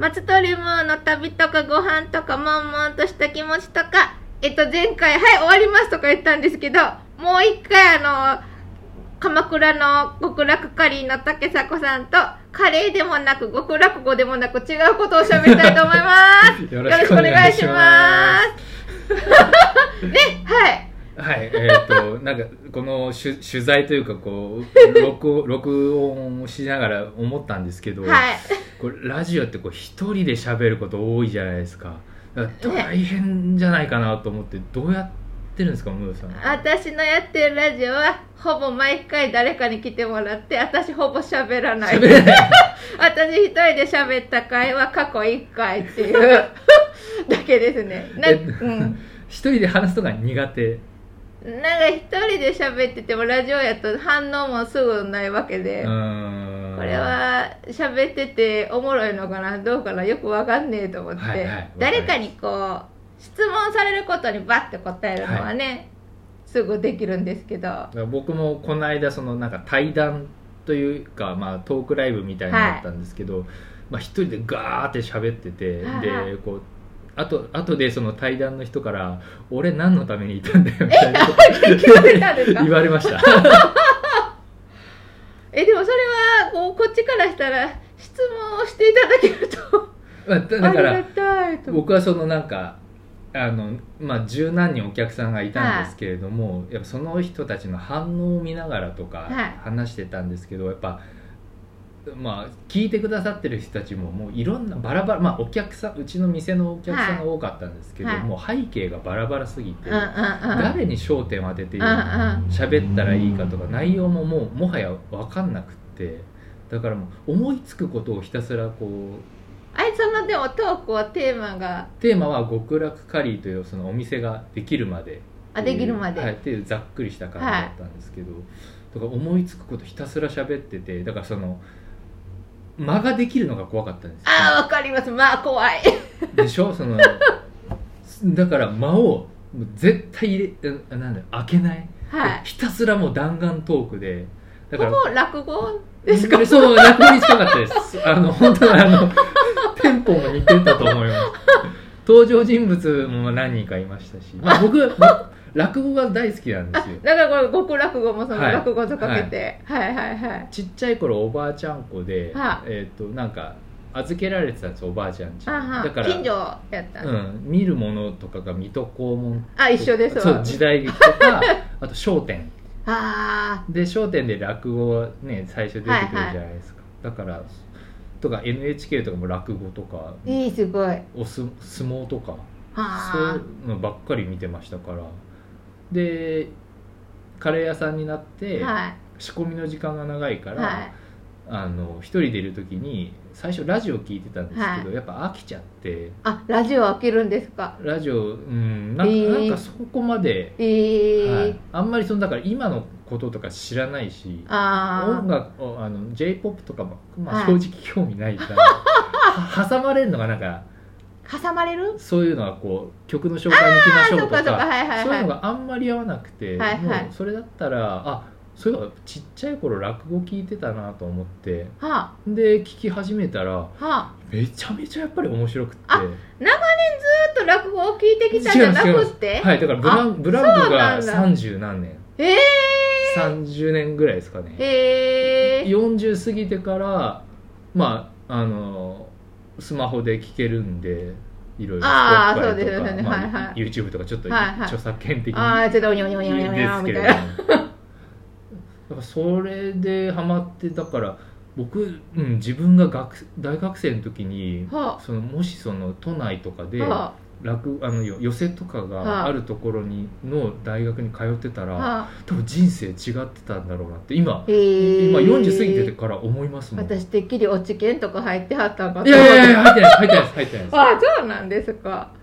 松鳥ムーの旅とかご飯とか悶々とした気持ちとかえっと前回はい終わりますとか言ったんですけどもう一回あの鎌倉の極楽カリーの竹迫さんとカレーでもなく極楽語でもなく違うことを喋りたいと思います。よ よろしくお願いします。ね はいはい、えっ、と、なんか、この取取材というか、こう、録音録音をしながら思ったんですけど、はいこれラジオってこう一人で喋ること多いじゃないですか。大変じゃないかなと思って、どうやってるんですか、ムーさん。私のやってるラジオはほぼ毎回誰かに来てもらって私ほぼ喋らない。私一人で喋った回は過去1回っていう だけですねな,、えうん、一人で話すのが苦手？なんか一人で喋っててもラジオやと反応もすぐないわけで。これは喋ってておもろいのかなどうかなよくわかんねえと思って、はいはい誰かにこう質問されることにバッて答えるのはね、すぐできるんですけど。僕もこの間そのなんか対談というか、まあ、トークライブみたいなのあったんですけど、まあ、一人でガーって喋ってて、はいでこうあと後でその対談の人から「俺何のためにいたんだよ」みたいな。言われました。えでもそれはこうこっちからしたら質問をしていただけると まあだからりがたいと。僕はそのなんかあのまあ十何人お客さんがいたんですけれども、やっぱその人たちの反応を見ながらとかはい。話してたんですけど、やっぱまあ聞いてくださってる人たちももういろんなバラバラまあお客さんうちの店のお客さんが多かったんですけど、はい。もう背景がバラバラすぎて、うんうんうん。誰に焦点を当ててうんうん喋ったらいいかとか内容ももうもはや分かんなくってだからもう思いつくことをひたすらこうあいそのでもトークはテーマが。テーマは極楽カリーというそのお店ができるまで。あできるまで、はい、っていうざっくりした感じだったんですけど、だから思いつくことひたすら喋っててだからその間ができるのが怖かったんですよ。ああわかります。まあ怖い。でしょ？そのだから間を絶対入れえなんだよ開けない、はい。ひたすらもう弾丸トークでだからほぼ落語ですか？そう落語に近かったです。あの本当にあの テンポも似てたと思います登場人物も何人かいましたし、まあ、僕 落語が大好きなんであすよ。だからこれ極落語もそのはい。落語とかけて、はい、はいはいちっちゃい頃おばあちゃん子で、はえっ、となんか預けられてたんですよおばあちゃんち。だから近所やった、うん、見るものとかが水戸黄門。あ一緒ですわそう。時代劇とか あと『笑点あ』で『笑点』で落語がね最初出てくるじゃないですか、だからとか NHK とかも落語とか。あいいすごい。おす相撲とか。そうあいうのばっかり見てましたから。でカレー屋さんになって、はい。仕込みの時間が長いから、はい。あの一人でいる時に最初ラジオ聞いてたんですけど、はい。やっぱ飽きちゃって。あラジオ開けるんですか？ラジオうんなんか,、えー。なんかそこまで、えー。はい、あんまりそのだから今のこととか知らないしあ音楽をあの j p o p とかも、まあ、はい。正直興味ないから、は挟まれるのがなんかあ挟まれる？そういうのはこう曲の紹介に行きましょうとかそうかそうか。はいはいはい。そういうのがあんまり合わなくて、はいはい。もうそれだったらあそういえばちっちゃい頃落語聞いてたなと思って。はで聞き始めたらあはあ。めちゃめちゃやっぱり面白くって。あ長年ずっと落語を聞いてきたんじゃなくって？はいだからブランブランクそうながんだ。30何年。え30年ぐらいですかね。ー、えー、40過ぎてからまああのスマホで聞けるんでいろいろあー Spotify そうですよね。まあはいはい。YouTube とかちょっとはいはい。著作権的にああちょっとおにょおにょおにょおにょみたいなからそれでハマってだから僕、うん、自分が学大学生の時にはあ。そのもしその都内とかでは落あのよ寄せとかはがあ。あるところにの大学に通ってたら、あはあ。多分人生違ってたんだろうなって今、え。ー、今40過ぎてから思いますもん。私てっきり落ち研とか入ってはったんかといやいやいや入ってない入ってないです入ってないです。ああそうなんですか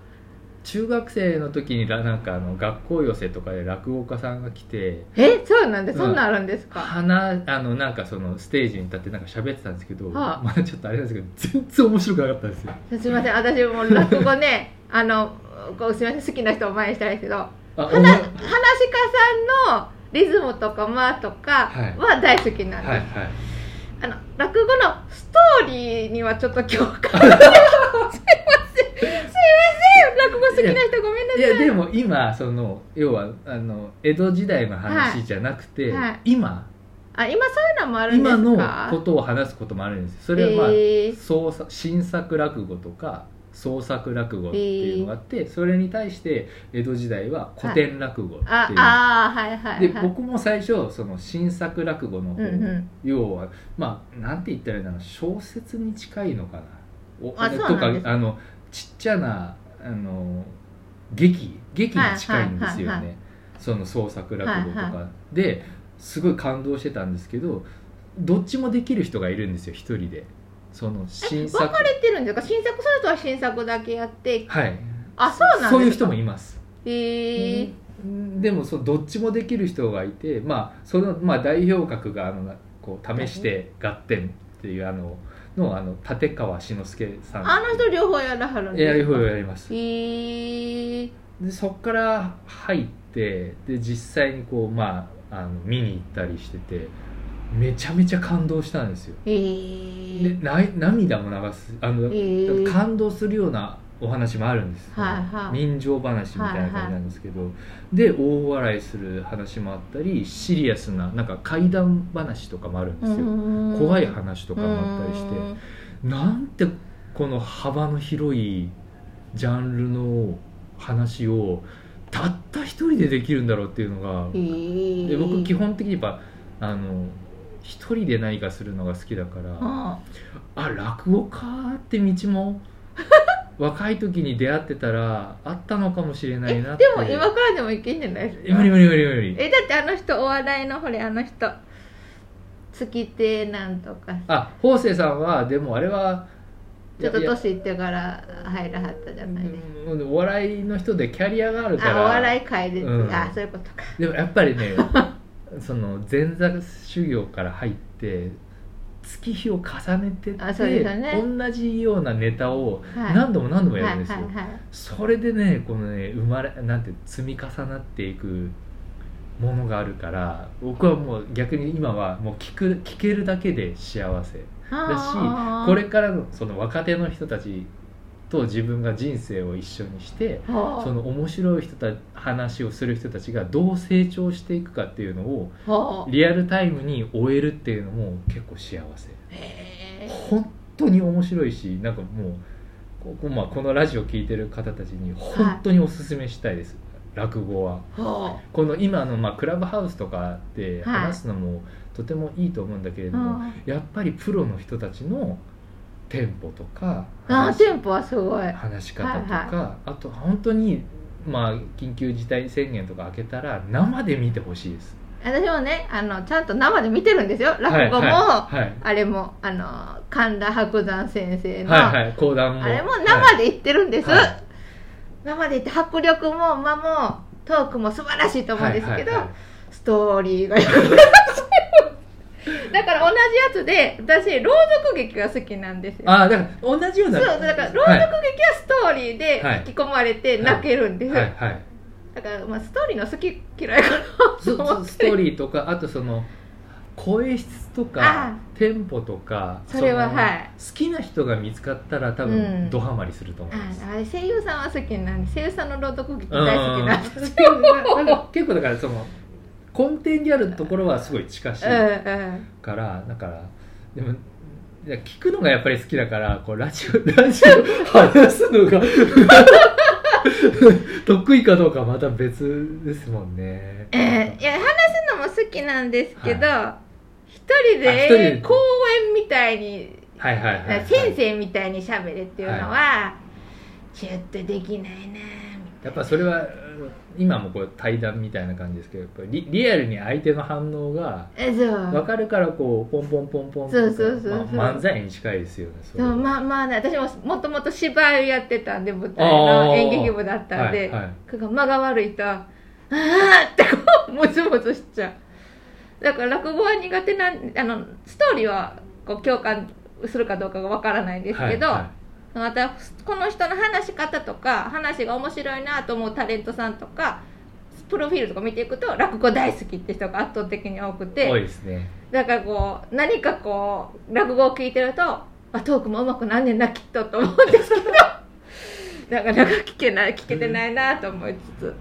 中学生の時にらなんかあの学校寄せとかで落語家さんが来てえそうなんでうんそんなんあるんですか、花あのなんかそのステージに立ってなんか喋ってたんですけど、はあ。まあちょっとあれなんですけど全然面白くなかったんですよ。すみません。私も落語ね あのこうすみません。好きな人を前にしたいですけどあ話し家さんのリズムとか間とかは大好きなんです、はいはい。あの落語のストーリーにはちょっと共感 すいませんすいません落語好きな人ごめんないさい。やでも今その要はあの江戸時代の話じゃなくて、はい。はい。今。あ今そういうのもあるんです今かのことを話すこともあるんですよ。それはまあ、へー創作新作落語とか創作落語っていうのがあって、それに対して江戸時代は古典落語っていう、ああーはいはいはい。で僕も最初その新作落語の方、うんうん。要はまあなんて言ったらいいんだろう小説に近いのかな。おあそうとかなんですあのちっちゃなあの劇劇に近いんですよね、その創作落語とか、はいですごい感動してたんですけどどっちもできる人がいるんですよ一人で。その新作。分かれてるんですか？新作するとは新作だけやって。はい。あそうなんそういう人もいます。へえでもそのどっちもできる人がいてまあその、まあ、代表格があのこう試して合点っていうあののあの立川志の輔さん。あの人両方やらはるんやる方ですか？やります。へえ。でそこから入ってで実際にこうまああの見に行ったりしててめちゃめちゃ感動したんですよ。へでえない涙も流すあの、へえ。感動するようなお話もあるんです、はいはい。人情話みたいな感じなんですけど、で大笑いする話もあったりシリアスななんか怪談話とかもあるんですよ、怖い話とかもあったりして。なんてこの幅の広いジャンルの話をたった一人でできるんだろうっていうのがへえ。で僕基本的にやっぱあの一人で何かするのが好きだからあ。あ落語家って道も若い時に出会ってたらあったのかもしれないなって。でも今からでもいけんじゃないですか？無理無理無理無理えだってあの人お笑いのほれあの人月亭なんとか。あ法政さんはでもあれはちょっと年いってから入らはったじゃないですか。うんお笑いの人でキャリアがあるから。あお笑い界で、うん。あそういうことか。でもやっぱりね その前座修行から入って月日を重ねてって、ね。同じようなネタをはい。何度も何度もやはいるんですよ、それでねこのね生まれなんて積み重なっていくものがあるから僕はもう逆に今はもう聞く聞けるだけで幸せだしこれからのその若手の人たちと自分が人生を一緒にしてはあ。その面白い人た話をする人たちがどう成長していくかっていうのをはあ。リアルタイムに終えるっていうのも結構幸せ。本当に面白いしなんかもうここ,、まあ、このラジオ聞いてる方たちに本当におすすめしたいです、落語は。はこの今の、まあ、クラブハウスとかではい。話すのもとてもいいと思うんだけれども、あやっぱりプロの人たちのテンポとかあ話テンポはすごい。話し方とか、はあと本当にまあ緊急事態宣言とか開けたら生で見てほしいです。私もねあのちゃんと生で見てるんですよ。落語も、はいはい。あれもあの神田伯山先生の、はいはい講談も。あれもはい。生で言ってるんです、はい。生で言って迫力も間もトークも素晴らしいと思うんですけど、はいはいはい。ストーリーが。だから同じやつで私朗読劇が好きなんですよ。ああだから同じような。そうだから朗読劇はストーリーではい引き込まれて泣けるんです、はい。はい。だから、まあ、ストーリーの好き嫌いかなストーリーとかあとその声質とかあテンポとかそれはのはい。好きな人が見つかったら多うん。分ドハマりすると思います、ああれ声優さんは好きなんで声優さんの朗読劇うん大好きなんで。す結構なんか結構だからその根底にあるところはすごい近しいからだからでも聞くのがやっぱり好きだからこうラジオ ラジオ話すのが 得意かどうかはまた別ですもんね。えーいや話すのも好きなんですけど、一人あ一人で。で講演みたいに、はいはいはい、はい、先生みたいに喋れっていうのは、ちょっとできないなやっぱそれは今もこう対談みたいな感じですけどやっぱりリリアルに相手の反応が分かるからこうポンポンポンポンとそうそうそうまあ、漫才に近いですよねそうまあまあね私ももともと芝居をやってたんで舞台の演劇部だったんで、はいはい。間が悪いとあーってこうムズムズしちゃう。だから落語は苦手なんあのストーリーはこう共感するかどうかがわからないんですけど、はいはまたこの人の話し方とか話が面白いなと思うタレントさんとかプロフィールとか見ていくと落語大好きって人が圧倒的に多くいて多いですね。だからこう何かこう落語を聞いてるとあトークもうまくなんねんなきっとと思うんですけど。なかなか聞けない聞けてないなと思いつつ、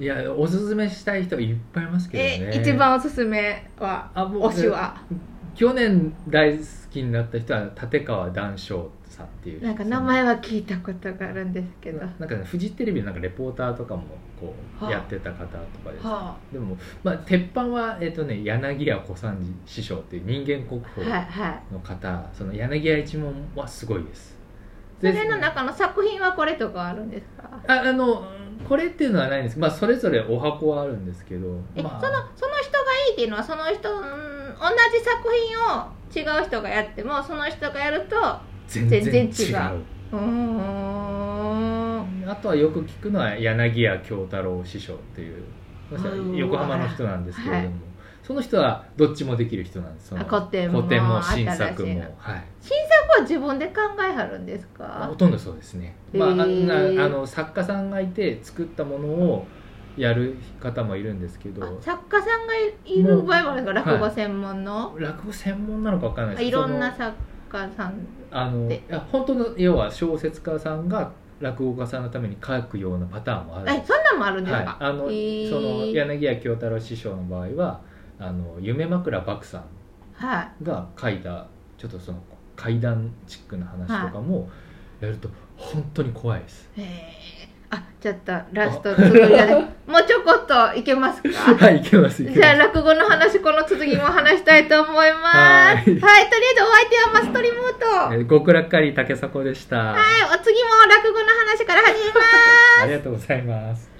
いやおすすめしたい人いっぱいいますけどね。え一番おすすめは推しは去年大好きになった人は立川談笑さんっていうなんか名前は聞いたことがあるんですけど、なんかねフジテレビのなんかレポーターとかもこうはあやってた方とかです、はでも、まあ、鉄板は、えっとね、柳家小三治師匠っていう人間国あ、宝はいはい。の方、その柳家一門はすごいです。それの中の作品はこれとかあるんですか？ああのこれっていうのはないんです。まあそれぞれお箱はあるんですけど、え、まあ、そのその人がいいっていうのはその人うん同じ作品を違う人がやってもその人がやると全然違う。う。ん。あとはよく聞くのは柳家京太郎師匠っていう横浜の人なんですけれども、はい。その人はどっちもできる人なんです古典も新作のも。はい。新作は自分で考えはるんですか？ほとんどそうですね、まあ、あの作家さんがいて作ったものをやる方もいるんですけあど作家さんがいいる場合もあるんですか？落語専門の、落語専門なのか分からないあです。いろんな作家さん。あのいでや本当の要は小説家さんが落語家さんのために書くようなパターンもある。えそんなんもあるんですか、はい、あの、その柳家京太郎師匠の場合はあの夢枕漠さんはい。が書いたちょっとその怪談チックな話とかもやると本当に怖いです、へえあちょっとラスト続きがねもうちょこっといけますか？はいいけますいけじゃあま落語の話この続きも話したいと思います。は、はいいとりあえずお相手はマストリムート。極楽狩り竹迫でした、はい、お次も落語の話から始めます。ありがとうございます